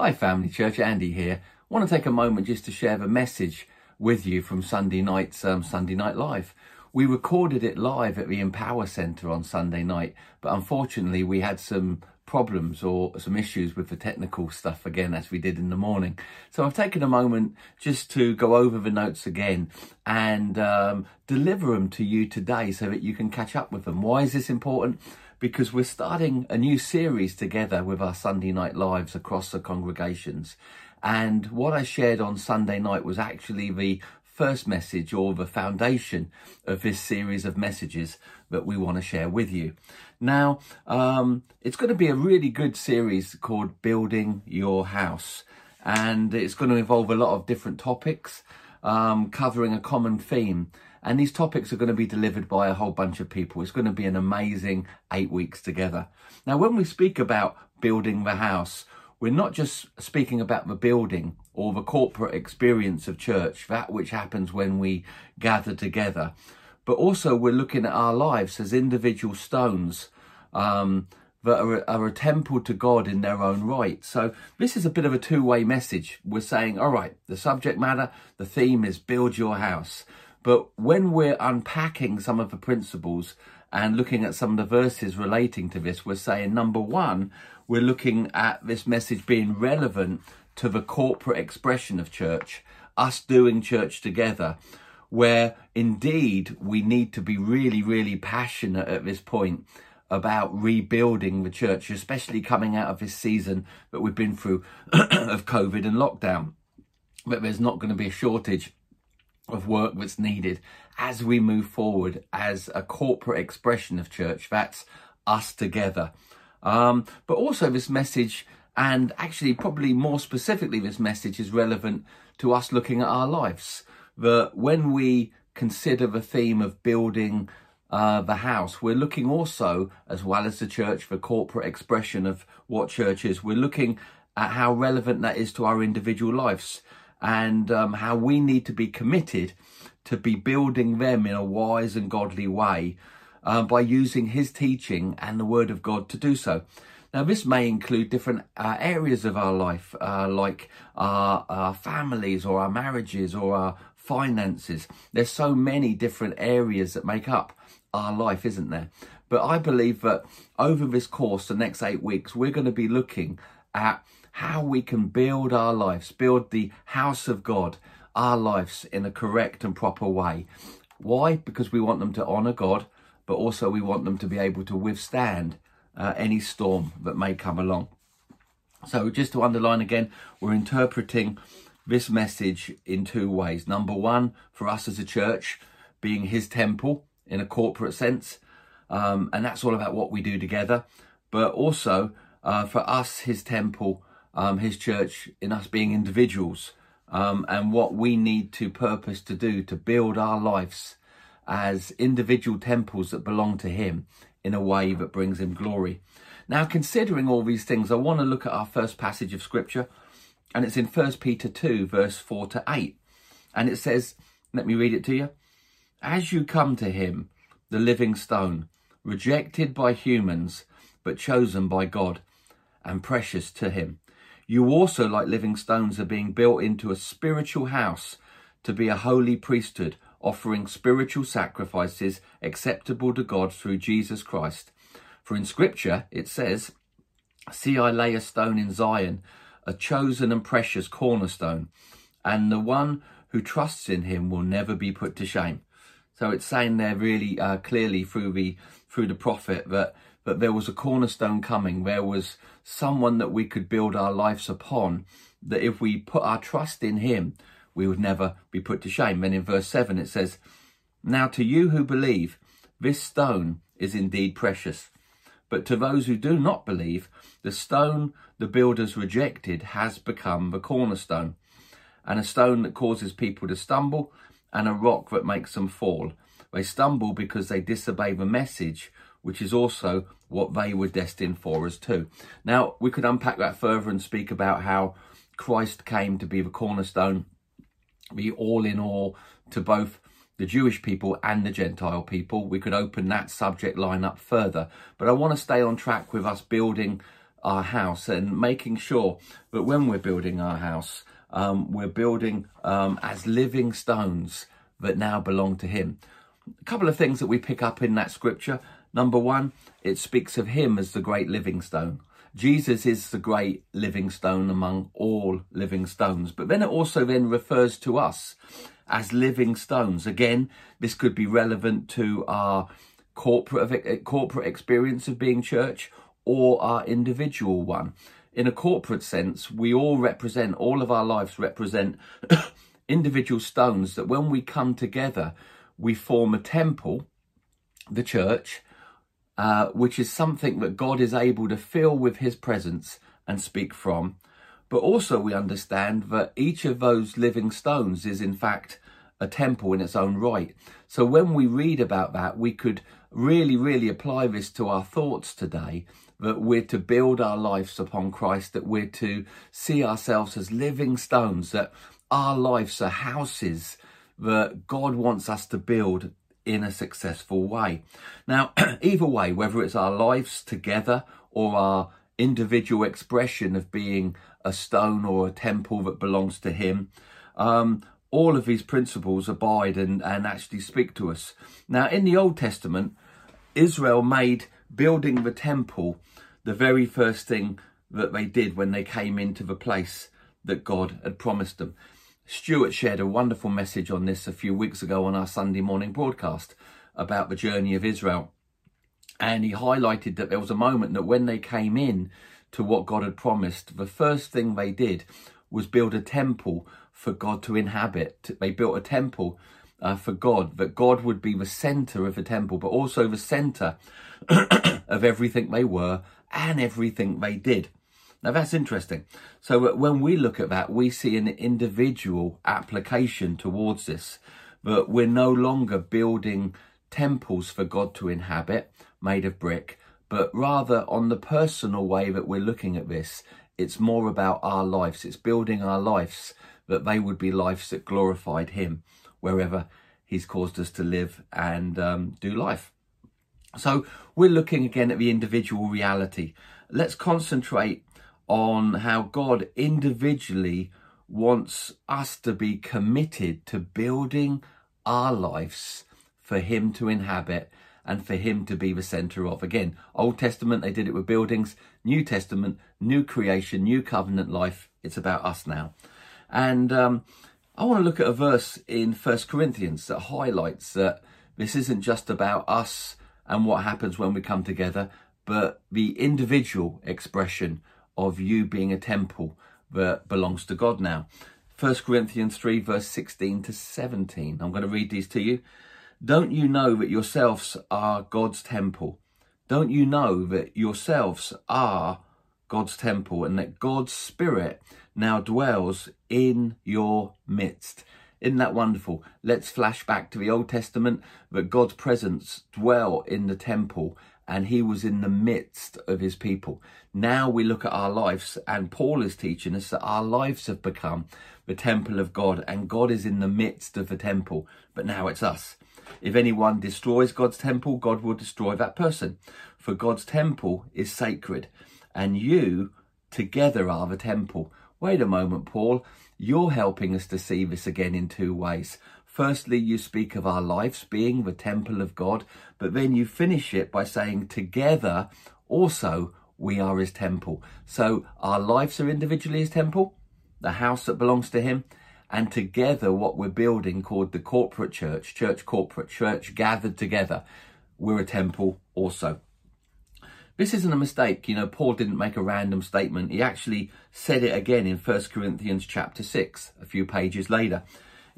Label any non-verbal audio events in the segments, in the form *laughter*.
Hi, Family Church. Andy here. I want to take a moment just to share the message with you from Sunday night's um, Sunday Night Live. We recorded it live at the Empower Centre on Sunday night, but unfortunately, we had some problems or some issues with the technical stuff again as we did in the morning. So I've taken a moment just to go over the notes again and um, deliver them to you today so that you can catch up with them. Why is this important? Because we're starting a new series together with our Sunday night lives across the congregations. And what I shared on Sunday night was actually the first message or the foundation of this series of messages that we want to share with you. Now, um, it's going to be a really good series called Building Your House, and it's going to involve a lot of different topics um, covering a common theme. And these topics are going to be delivered by a whole bunch of people. It's going to be an amazing eight weeks together. Now, when we speak about building the house, we're not just speaking about the building or the corporate experience of church, that which happens when we gather together, but also we're looking at our lives as individual stones um, that are, are, a temple to God in their own right. So this is a bit of a two-way message. We're saying, all right, the subject matter, the theme is build your house. But when we're unpacking some of the principles and looking at some of the verses relating to this, we're saying number one, we're looking at this message being relevant to the corporate expression of church, us doing church together, where indeed we need to be really, really passionate at this point about rebuilding the church, especially coming out of this season that we've been through *clears throat* of COVID and lockdown. But there's not going to be a shortage of work that's needed as we move forward as a corporate expression of church. That's us together. Um, but also, this message, and actually, probably more specifically, this message is relevant to us looking at our lives. That when we consider the theme of building uh, the house, we're looking also, as well as the church, for corporate expression of what church is. We're looking at how relevant that is to our individual lives and um, how we need to be committed to be building them in a wise and godly way uh, by using his teaching and the word of God to do so. Now, this may include different uh, areas of our life, uh, like our, our, families or our marriages or our finances. There's so many different areas that make up our life, isn't there? But I believe that over this course, the next eight weeks, we're going to be looking at how we can build our lives, build the house of God, our lives in a correct and proper way. Why? Because we want them to honour God, but also we want them to be able to withstand uh, any storm that may come along. So, just to underline again, we're interpreting this message in two ways. Number one, for us as a church, being His temple in a corporate sense, um, and that's all about what we do together, but also uh, for us, His temple um, his church in us being individuals um, and what we need to purpose to do to build our lives as individual temples that belong to him in a way that brings him glory. Now, considering all these things, I want to look at our first passage of scripture, and it's in 1 Peter 2, verse 4 to 8. And it says, let me read it to you. As you come to him, the living stone, rejected by humans, but chosen by God and precious to him. You also, like living stones, are being built into a spiritual house to be a holy priesthood, offering spiritual sacrifices acceptable to God through Jesus Christ. For in Scripture it says, See, I lay a stone in Zion, a chosen and precious cornerstone, and the one who trusts in him will never be put to shame. So it's saying there really uh, clearly through the through the prophet that that there was a cornerstone coming. There was someone that we could build our lives upon, that if we put our trust in him, we would never be put to shame. Then in verse 7 it says, Now to you who believe, this stone is indeed precious. But to those who do not believe, the stone the builders rejected has become the cornerstone, and a stone that causes people to stumble, and a rock that makes them fall. They stumble because they disobey the message which is also what they were destined for as too. Now, we could unpack that further and speak about how Christ came to be the cornerstone, the all in all to both the Jewish people and the Gentile people. We could open that subject line up further, but I want to stay on track with us building our house and making sure that when we're building our house, um, we're building um, as living stones that now belong to Him. A couple of things that we pick up in that scripture. Number one, it speaks of Him as the great living stone. Jesus is the great living stone among all living stones. But then it also then refers to us as living stones. Again, this could be relevant to our corporate eh, corporate experience of being church or our individual one. In a corporate sense, we all represent all of our lives represent *coughs* individual stones that when we come together, we form a temple, the church, uh, which is something that God is able to fill with his presence and speak from. But also, we understand that each of those living stones is, in fact, a temple in its own right. So, when we read about that, we could really, really apply this to our thoughts today that we're to build our lives upon Christ, that we're to see ourselves as living stones, that our lives are houses that God wants us to build in a successful way. Now, *clears throat* either way, whether it's our lives together or our individual expression of being a stone or a temple that belongs to Him, um, all of these principles abide and, and actually speak to us. Now, in the Old Testament, Israel made building the temple the very first thing that they did when they came into the place that God had promised them. Stuart shared a wonderful message on this a few weeks ago on our Sunday morning broadcast about the journey of Israel. And he highlighted that there was a moment that when they came in to what God had promised, the first thing they did was build a temple for God to inhabit. They built a temple uh, for God, that God would be the center of the temple, but also the center *coughs* of everything they were and everything they did. Now that's interesting. So uh, when we look at that, we see an individual application towards this, that we're no longer building temples for God to inhabit made of brick, but rather on the personal way that we're looking at this, it's more about our lives. It's building our lives that they would be lives that glorified Him wherever He's caused us to live and um, do life. So we're looking again at the individual reality. Let's concentrate on how God individually wants us to be committed to building our lives for Him to inhabit and for Him to be the center of. Again, Old Testament, they did it with buildings. New Testament, new creation, new covenant life. It's about us now. And um, I want to look at a verse in First Corinthians that highlights that this isn't just about us and what happens when we come together, but the individual expression of you being a temple that belongs to God now. 1 Corinthians 3, verse 16 to 17. I'm going to read these to you. Don't you know that yourselves are God's temple? Don't you know that yourselves are God's temple and that God's Spirit now dwells in your midst? Isn't that wonderful? Let's flash back to the Old Testament that God's presence dwell in the temple and he was in the midst of his people. Now we look at our lives and Paul is teaching us that our lives have become the temple of God and God is in the midst of the temple, but now it's us. If anyone destroys God's temple, God will destroy that person. For God's temple is sacred and you together are the temple. Wait a moment, Paul. You're helping us to see this again in two ways. Firstly, you speak of our lives being the temple of God, but then you finish it by saying, together also we are his temple. So our lives are individually his temple, the house that belongs to him, and together what we're building called the corporate church, church corporate, church gathered together, we're a temple also. This isn't a mistake. You know, Paul didn't make a random statement. He actually said it again in 1 Corinthians chapter 6, a few pages later,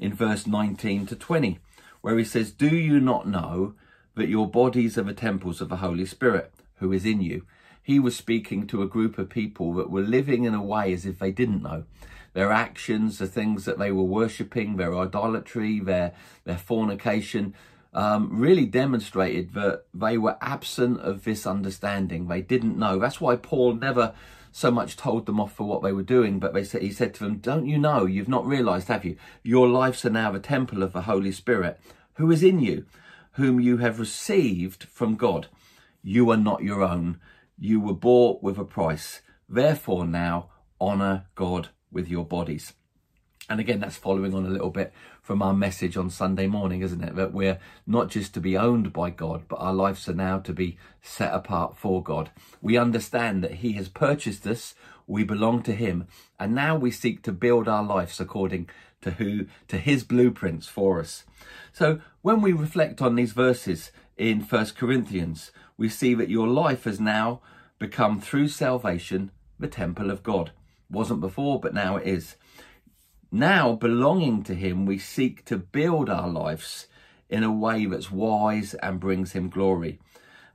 in verse 19 to 20, where he says, Do you not know that your bodies are the temples of the Holy Spirit who is in you? He was speaking to a group of people that were living in a way as if they didn't know. Their actions, the things that they were worshipping, their idolatry, their, their fornication, um, really demonstrated that they were absent of this understanding. They didn't know. That's why Paul never so much told them off for what they were doing, but they said, he said to them, Don't you know? You've not realized, have you? Your lives are now the temple of the Holy Spirit who is in you, whom you have received from God. You are not your own. You were bought with a price. Therefore, now honor God with your bodies. And again, that's following on a little bit from our message on Sunday morning, isn't it? That we're not just to be owned by God, but our lives are now to be set apart for God. We understand that He has purchased us, we belong to Him, and now we seek to build our lives according to who to His blueprints for us. So when we reflect on these verses in First Corinthians, we see that your life has now become through salvation the temple of God. Wasn't before, but now it is. Now, belonging to Him, we seek to build our lives in a way that's wise and brings Him glory.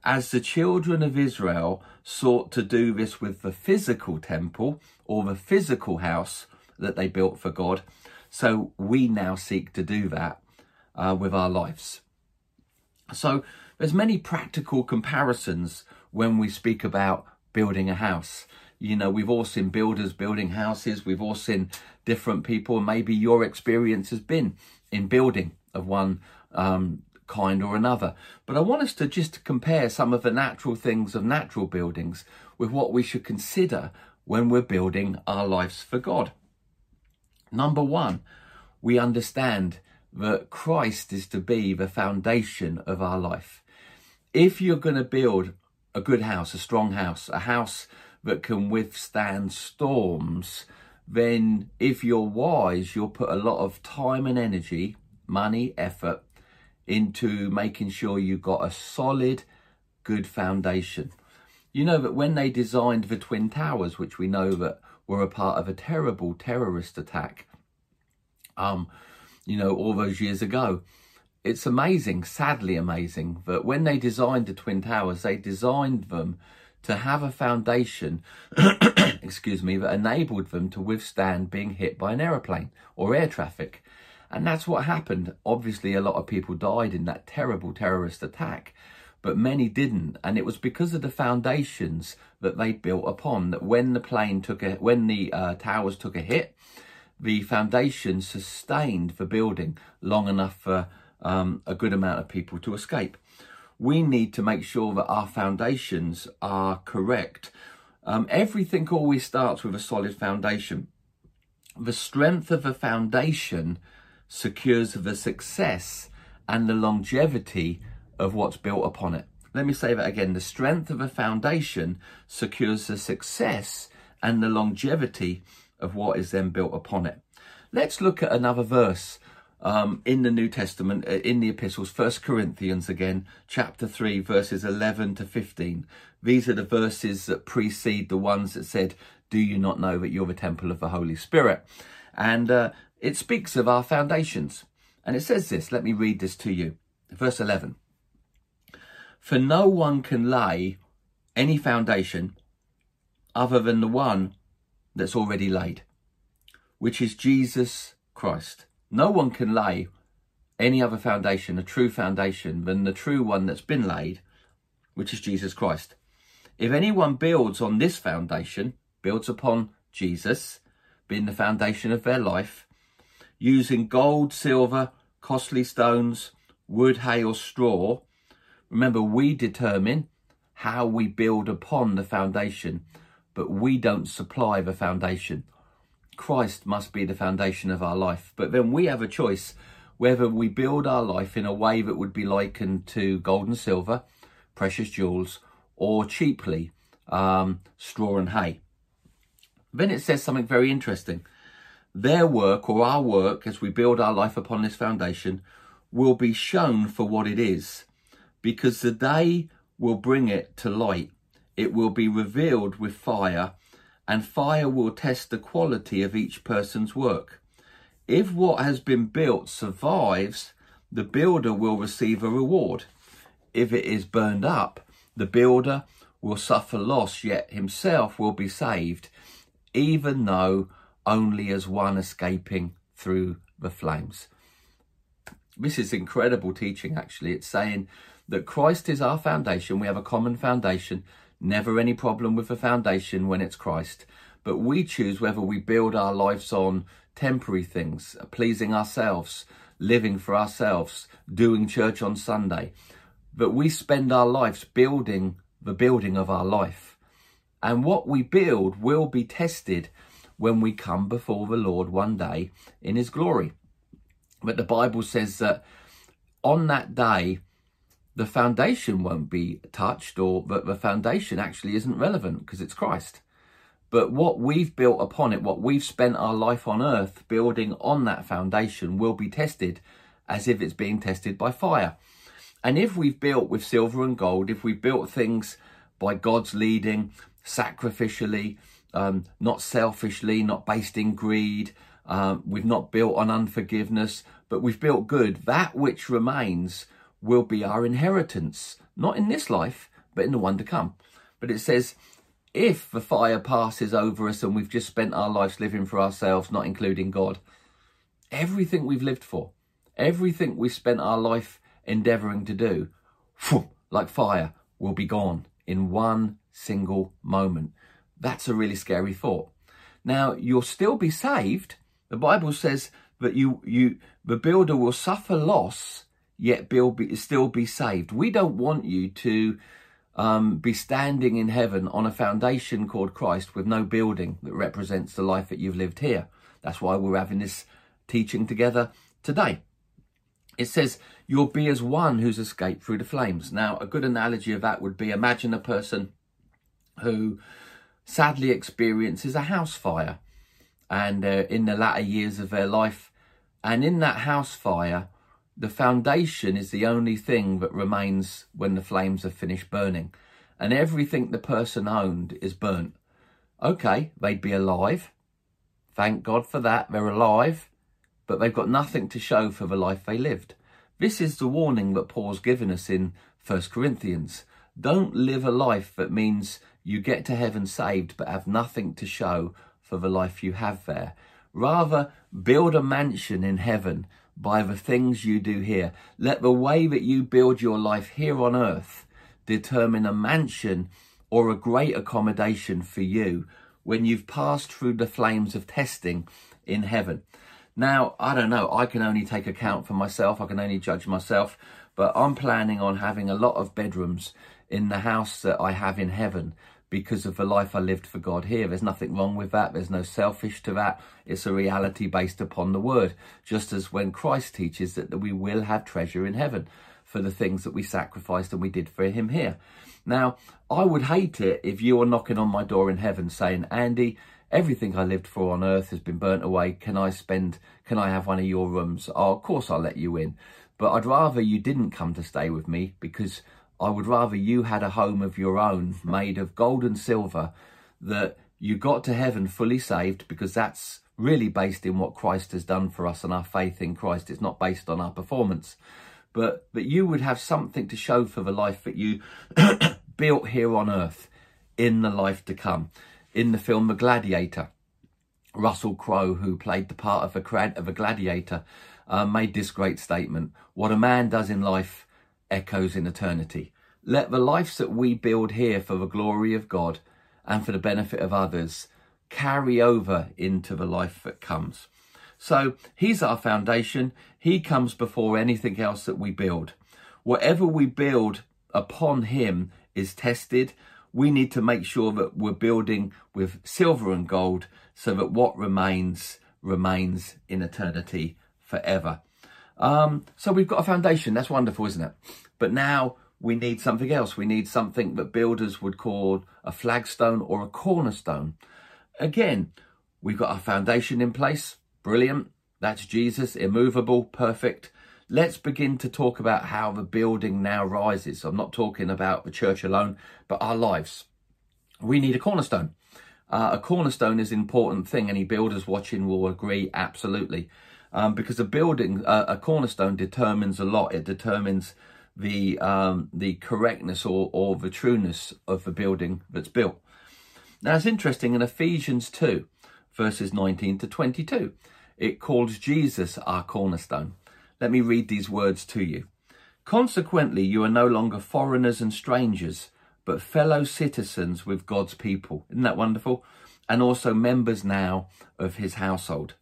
As the children of Israel sought to do this with the physical temple or the physical house that they built for God, so we now seek to do that uh, with our lives. So there's many practical comparisons when we speak about building a house. You know, we've all seen builders building houses, we've all seen different people, maybe your experience has been in building of one um, kind or another. But I want us to just compare some of the natural things of natural buildings with what we should consider when we're building our lives for God. Number one, we understand that Christ is to be the foundation of our life. If you're going to build a good house, a strong house, a house that can withstand storms, then if you're wise, you'll put a lot of time and energy, money, effort into making sure you've got a solid, good foundation. You know that when they designed the Twin Towers, which we know that were a part of a terrible terrorist attack, um, you know, all those years ago. It's amazing, sadly amazing, that when they designed the Twin Towers, they designed them to have a foundation, *coughs* excuse me, that enabled them to withstand being hit by an aeroplane or air traffic. And that's what happened. Obviously, a lot of people died in that terrible terrorist attack, but many didn't. And it was because of the foundations that they built upon that when the plane took a, when the uh, towers took a hit, the foundation sustained the building long enough for um, a good amount of people to escape. We need to make sure that our foundations are correct. Um, everything always starts with a solid foundation. The strength of a foundation secures the success and the longevity of what's built upon it. Let me say that again. The strength of a foundation secures the success and the longevity of what is then built upon it. Let's look at another verse um, in the New Testament, uh, in the epistles, First Corinthians again, chapter 3, verses 11 to 15. These are the verses that precede the ones that said, Do you not know that you're the temple of the Holy Spirit? And uh, it speaks of our foundations. And it says this, let me read this to you. Verse 11. For no one can lay any foundation other than the one that's already laid, which is Jesus Christ. No one can lay any other foundation, a true foundation, than the true one that's been laid, which is Jesus Christ. If anyone builds on this foundation, builds upon Jesus, being the foundation of their life, using gold, silver, costly stones, wood, hay, or straw, remember, we determine how we build upon the foundation but we don't supply the foundation. Christ must be the foundation of our life. But then we have a choice whether we build our life in a way that would be likened to gold and silver, precious jewels, or cheaply um, straw and hay. Then it says something very interesting. Their work or our work as we build our life upon this foundation will be shown for what it is because the day will bring it to light it will be revealed with fire, and fire will test the quality of each person's work. If what has been built survives, the builder will receive a reward. If it is burned up, the builder will suffer loss, yet himself will be saved, even though only as one escaping through the flames. This is incredible teaching, actually. It's saying that Christ is our foundation. We have a common foundation Never any problem with the foundation when it's Christ, but we choose whether we build our lives on temporary things, pleasing ourselves, living for ourselves, doing church on Sunday. But we spend our lives building the building of our life And what we build will be tested when we come before the Lord one day in his glory. But the Bible says that on that day, the foundation won't be touched or that the foundation actually isn't relevant because it's Christ. But what we've built upon it, what we've spent our life on earth building on that foundation will be tested as if it's being tested by fire. And if we've built with silver and gold, if we've built things by God's leading, sacrificially, um, not selfishly, not based in greed, uh, we've not built on unforgiveness, but we've built good, that which remains will be our inheritance, not in this life, but in the one to come. But it says, if the fire passes over us and we've just spent our lives living for ourselves, not including God, everything we've lived for, everything we've spent our life endeavoring to do, like fire, will be gone in one single moment. That's a really scary thought. Now, you'll still be saved. The Bible says that you, you, the builder will suffer loss, yet be, still be saved. We don't want you to um, be standing in heaven on a foundation called Christ with no building that represents the life that you've lived here. That's why we're having this teaching together today. It says, You'll be as one who's escaped through the flames. Now, a good analogy of that would be imagine a person who sadly experiences a house fire and uh, in the latter years of their life. And in that house fire, the foundation is the only thing that remains when the flames have finished burning. And everything the person owned is burnt. Okay, they'd be alive. Thank God for that. They're alive, but they've got nothing to show for the life they lived. This is the warning that Paul's given us in 1 Corinthians. Don't live a life that means you get to heaven saved but have nothing to show for the life you have there. Rather, build a mansion in heaven by the things you do here. Let the way that you build your life here on earth determine a mansion or a great accommodation for you when you've passed through the flames of testing in heaven. Now, I don't know, I can only take account for myself, I can only judge myself, but I'm planning on having a lot of bedrooms in the house that I have in heaven because of the life I lived for God here. There's nothing wrong with that. There's no selfish to that. It's a reality based upon the word. Just as when Christ teaches that, we will have treasure in heaven for the things that we sacrificed and we did for him here. Now, I would hate it if you were knocking on my door in heaven saying, Andy, everything I lived for on earth has been burnt away. Can I spend, can I have one of your rooms? Oh, of course I'll let you in. But I'd rather you didn't come to stay with me because I would rather you had a home of your own made of gold and silver that you got to heaven fully saved because that's really based in what Christ has done for us and our faith in Christ. It's not based on our performance. But that you would have something to show for the life that you *coughs* built here on earth in the life to come. In the film The Gladiator, Russell Crowe, who played the part of a, of a gladiator, uh, made this great statement. What a man does in life echoes in eternity. Let the lives that we build here for the glory of God and for the benefit of others carry over into the life that comes. So he's our foundation. He comes before anything else that we build. Whatever we build upon him is tested. We need to make sure that we're building with silver and gold so that what remains remains in eternity forever. Um, so we've got a foundation. That's wonderful, isn't it? But now we need something else. We need something that builders would call a flagstone or a cornerstone. Again, we've got our foundation in place. Brilliant. That's Jesus, immovable, perfect. Let's begin to talk about how the building now rises. I'm not talking about the church alone, but our lives. We need a cornerstone. Uh, a cornerstone is an important thing. Any builders watching will agree absolutely um, because a building, a cornerstone determines a lot. It determines the um, the correctness or, or the trueness of the building that's built. Now it's interesting in Ephesians 2, verses 19 to 22, it calls Jesus our cornerstone. Let me read these words to you. Consequently, you are no longer foreigners and strangers, but fellow citizens with God's people. Isn't that wonderful? And also members now of his household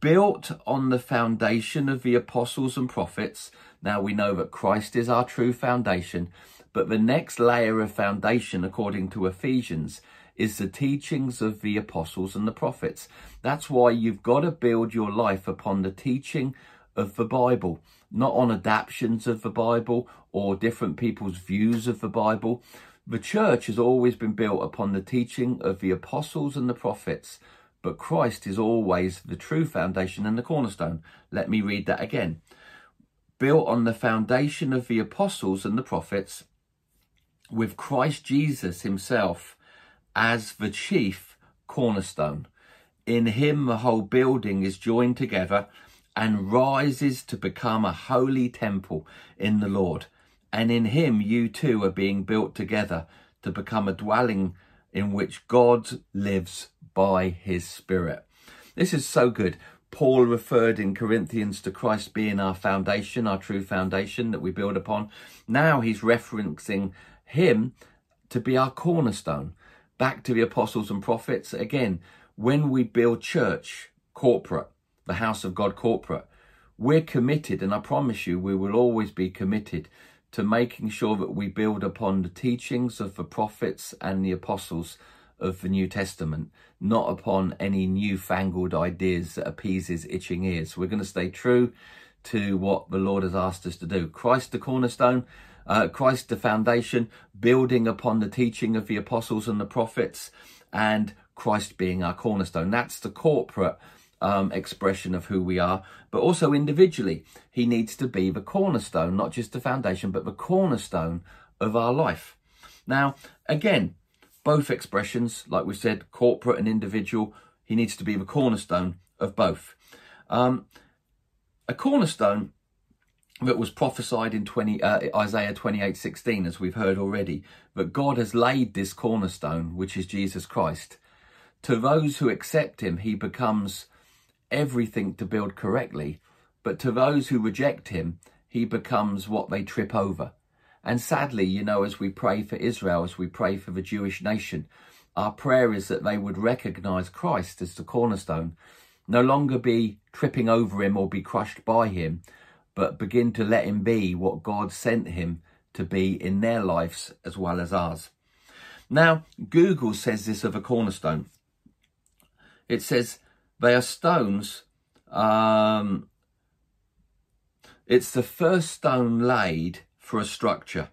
built on the foundation of the apostles and prophets. Now we know that Christ is our true foundation, but the next layer of foundation, according to Ephesians, is the teachings of the apostles and the prophets. That's why you've got to build your life upon the teaching of the Bible, not on adaptations of the Bible or different people's views of the Bible. The church has always been built upon the teaching of the apostles and the prophets, but Christ is always the true foundation and the cornerstone. Let me read that again. Built on the foundation of the apostles and the prophets, with Christ Jesus himself as the chief cornerstone. In him, the whole building is joined together and rises to become a holy temple in the Lord. And in him, you too are being built together to become a dwelling in which God lives by his Spirit. This is so good. Paul referred in Corinthians to Christ being our foundation, our true foundation that we build upon. Now he's referencing him to be our cornerstone. Back to the apostles and prophets again. When we build church corporate, the house of God corporate, we're committed, and I promise you, we will always be committed to making sure that we build upon the teachings of the prophets and the apostles of the New Testament, not upon any newfangled ideas that appeases itching ears. We're going to stay true to what the Lord has asked us to do. Christ the cornerstone, uh, Christ the foundation, building upon the teaching of the apostles and the prophets, and Christ being our cornerstone. That's the corporate um, expression of who we are, but also individually. He needs to be the cornerstone, not just the foundation, but the cornerstone of our life. Now, again, both expressions, like we said, corporate and individual, he needs to be the cornerstone of both. Um, a cornerstone that was prophesied in 20, uh, Isaiah 28 16, as we've heard already, that God has laid this cornerstone, which is Jesus Christ. To those who accept him, he becomes everything to build correctly, but to those who reject him, he becomes what they trip over. And sadly, you know, as we pray for Israel, as we pray for the Jewish nation, our prayer is that they would recognize Christ as the cornerstone, no longer be tripping over him or be crushed by him, but begin to let him be what God sent him to be in their lives as well as ours. Now, Google says this of a cornerstone. It says they are stones. Um, it's the first stone laid for a structure,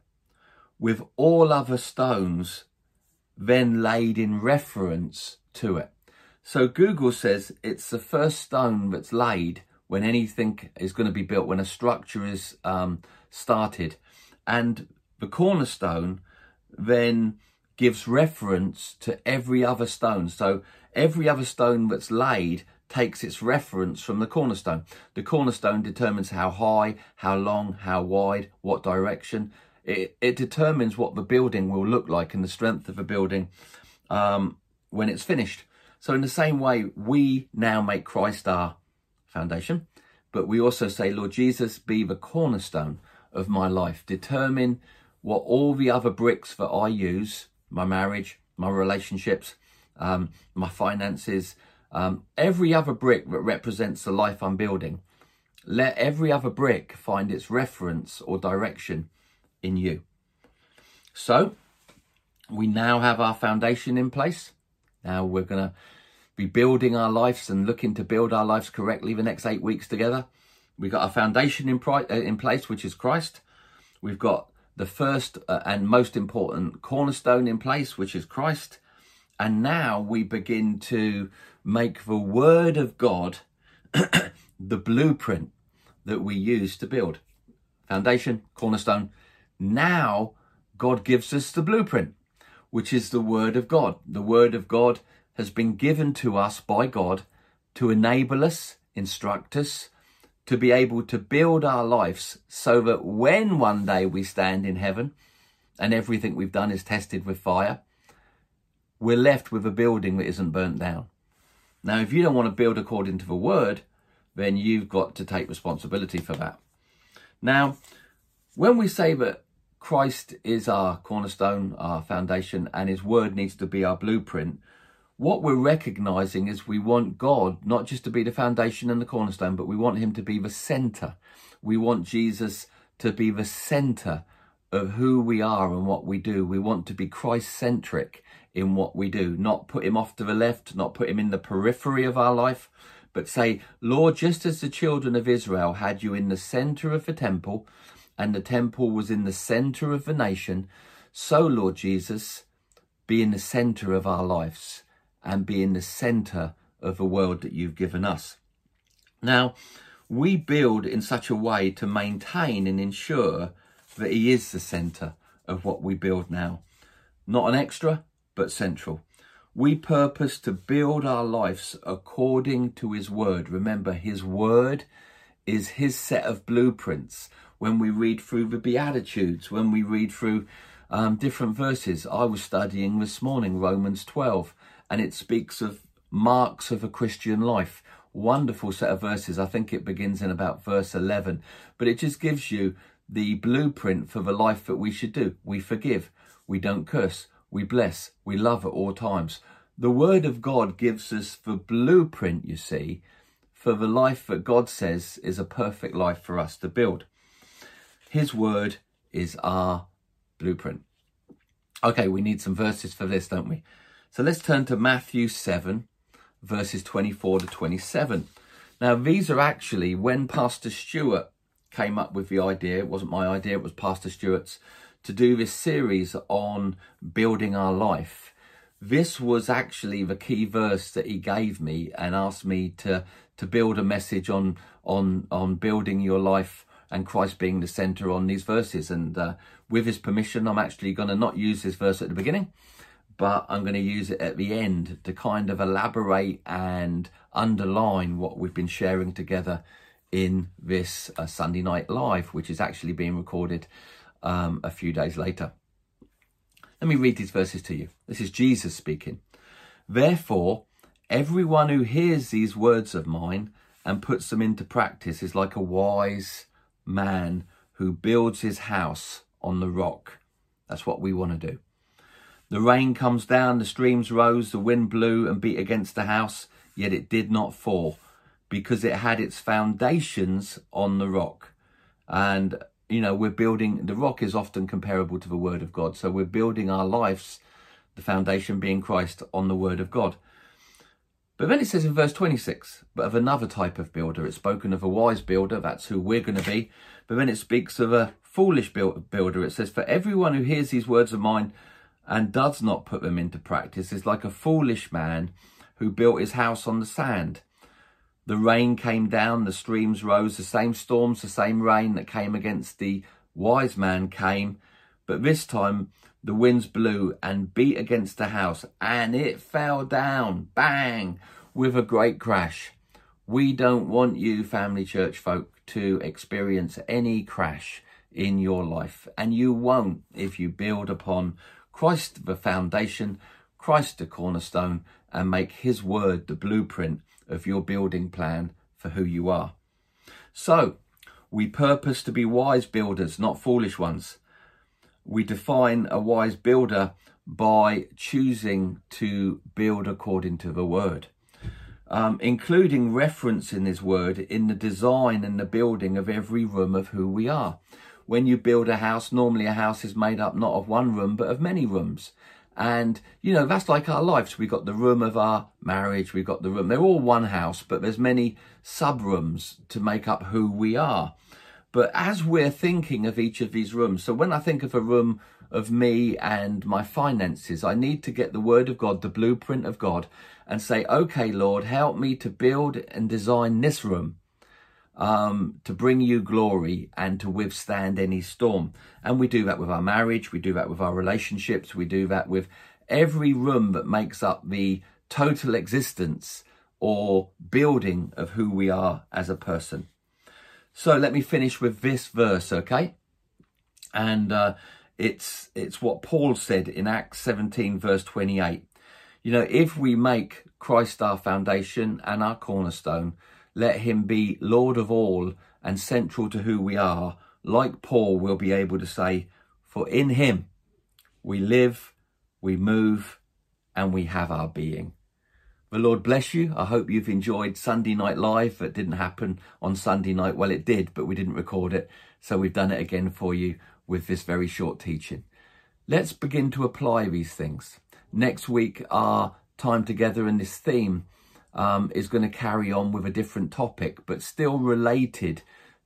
with all other stones then laid in reference to it. So Google says it's the first stone that's laid when anything is going to be built, when a structure is um, started. And the cornerstone then gives reference to every other stone. So every other stone that's laid takes its reference from the cornerstone. The cornerstone determines how high, how long, how wide, what direction. It, it determines what the building will look like and the strength of a building um, when it's finished. So in the same way, we now make Christ our foundation, but we also say, Lord Jesus, be the cornerstone of my life. Determine what all the other bricks that I use, my marriage, my relationships, um, my finances, um, every other brick that represents the life I'm building. Let every other brick find its reference or direction in you. So, we now have our foundation in place. Now we're going to be building our lives and looking to build our lives correctly the next eight weeks together. We've got our foundation in, pri- uh, in place, which is Christ. We've got the first uh, and most important cornerstone in place, which is Christ. And now we begin to make the Word of God *clears throat* the blueprint that we use to build. Foundation, cornerstone. Now God gives us the blueprint, which is the Word of God. The Word of God has been given to us by God to enable us, instruct us, to be able to build our lives so that when one day we stand in heaven and everything we've done is tested with fire, we're left with a building that isn't burnt down. Now, if you don't want to build according to the word, then you've got to take responsibility for that. Now, when we say that Christ is our cornerstone, our foundation, and his word needs to be our blueprint, what we're recognizing is we want God not just to be the foundation and the cornerstone, but we want him to be the center. We want Jesus to be the center of who we are and what we do. We want to be Christ centric in what we do, not put him off to the left, not put him in the periphery of our life, but say, Lord, just as the children of Israel had you in the center of the temple, and the temple was in the center of the nation, so, Lord Jesus, be in the center of our lives and be in the center of the world that you've given us. Now, we build in such a way to maintain and ensure that He is the center of what we build now. Not an extra, but central. We purpose to build our lives according to His Word. Remember, His Word is His set of blueprints. When we read through the Beatitudes, when we read through um, different verses, I was studying this morning Romans 12, and it speaks of marks of a Christian life. Wonderful set of verses. I think it begins in about verse 11, but it just gives you the blueprint for the life that we should do. We forgive, we don't curse, we bless, we love at all times. The Word of God gives us the blueprint, you see, for the life that God says is a perfect life for us to build. His Word is our blueprint. Okay, we need some verses for this, don't we? So let's turn to Matthew 7, verses 24 to 27. Now, these are actually when Pastor Stuart came up with the idea, it wasn't my idea, it was Pastor Stuart's, to do this series on building our life. This was actually the key verse that he gave me and asked me to, to build a message on, on, on building your life and Christ being the center on these verses. And uh, with his permission, I'm actually going to not use this verse at the beginning but I'm going to use it at the end to kind of elaborate and underline what we've been sharing together in this uh, Sunday Night Live, which is actually being recorded um, a few days later. Let me read these verses to you. This is Jesus speaking. Therefore, everyone who hears these words of mine and puts them into practice is like a wise man who builds his house on the rock. That's what we want to do. The rain comes down, the streams rose, the wind blew and beat against the house, yet it did not fall, because it had its foundations on the rock. And, you know, we're building, the rock is often comparable to the Word of God. So we're building our lives, the foundation being Christ, on the Word of God. But then it says in verse 26, but of another type of builder. It's spoken of a wise builder, that's who we're going to be. But then it speaks of a foolish builder. It says, For everyone who hears these words of mine and does not put them into practice is like a foolish man who built his house on the sand. The rain came down, the streams rose, the same storms, the same rain that came against the wise man came, but this time the winds blew and beat against the house, and it fell down, bang, with a great crash. We don't want you, family church folk, to experience any crash in your life, and you won't if you build upon Christ the foundation, Christ the cornerstone, and make his word the blueprint of your building plan for who you are. So, we purpose to be wise builders, not foolish ones. We define a wise builder by choosing to build according to the word, um, including reference in this word in the design and the building of every room of who we are when you build a house, normally a house is made up not of one room, but of many rooms. And, you know, that's like our lives. We've got the room of our marriage, we've got the room. They're all one house, but there's many sub rooms to make up who we are. But as we're thinking of each of these rooms, so when I think of a room of me and my finances, I need to get the word of God, the blueprint of God, and say, okay, Lord, help me to build and design this room um, to bring you glory and to withstand any storm. And we do that with our marriage, we do that with our relationships, we do that with every room that makes up the total existence or building of who we are as a person. So let me finish with this verse, okay? And uh, it's it's what Paul said in Acts 17, verse 28. You know, if we make Christ our foundation and our cornerstone, let him be Lord of all and central to who we are, like Paul we'll be able to say, For in him we live, we move, and we have our being. The Lord bless you. I hope you've enjoyed Sunday Night Live. It didn't happen on Sunday night. Well, it did, but we didn't record it. So we've done it again for you with this very short teaching. Let's begin to apply these things. Next week, our time together in this theme um, is going to carry on with a different topic, but still related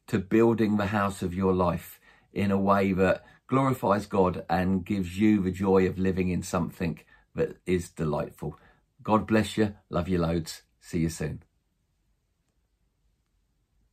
to building the house of your life in a way that glorifies God and gives you the joy of living in something that is delightful. God bless you. Love you loads. See you soon.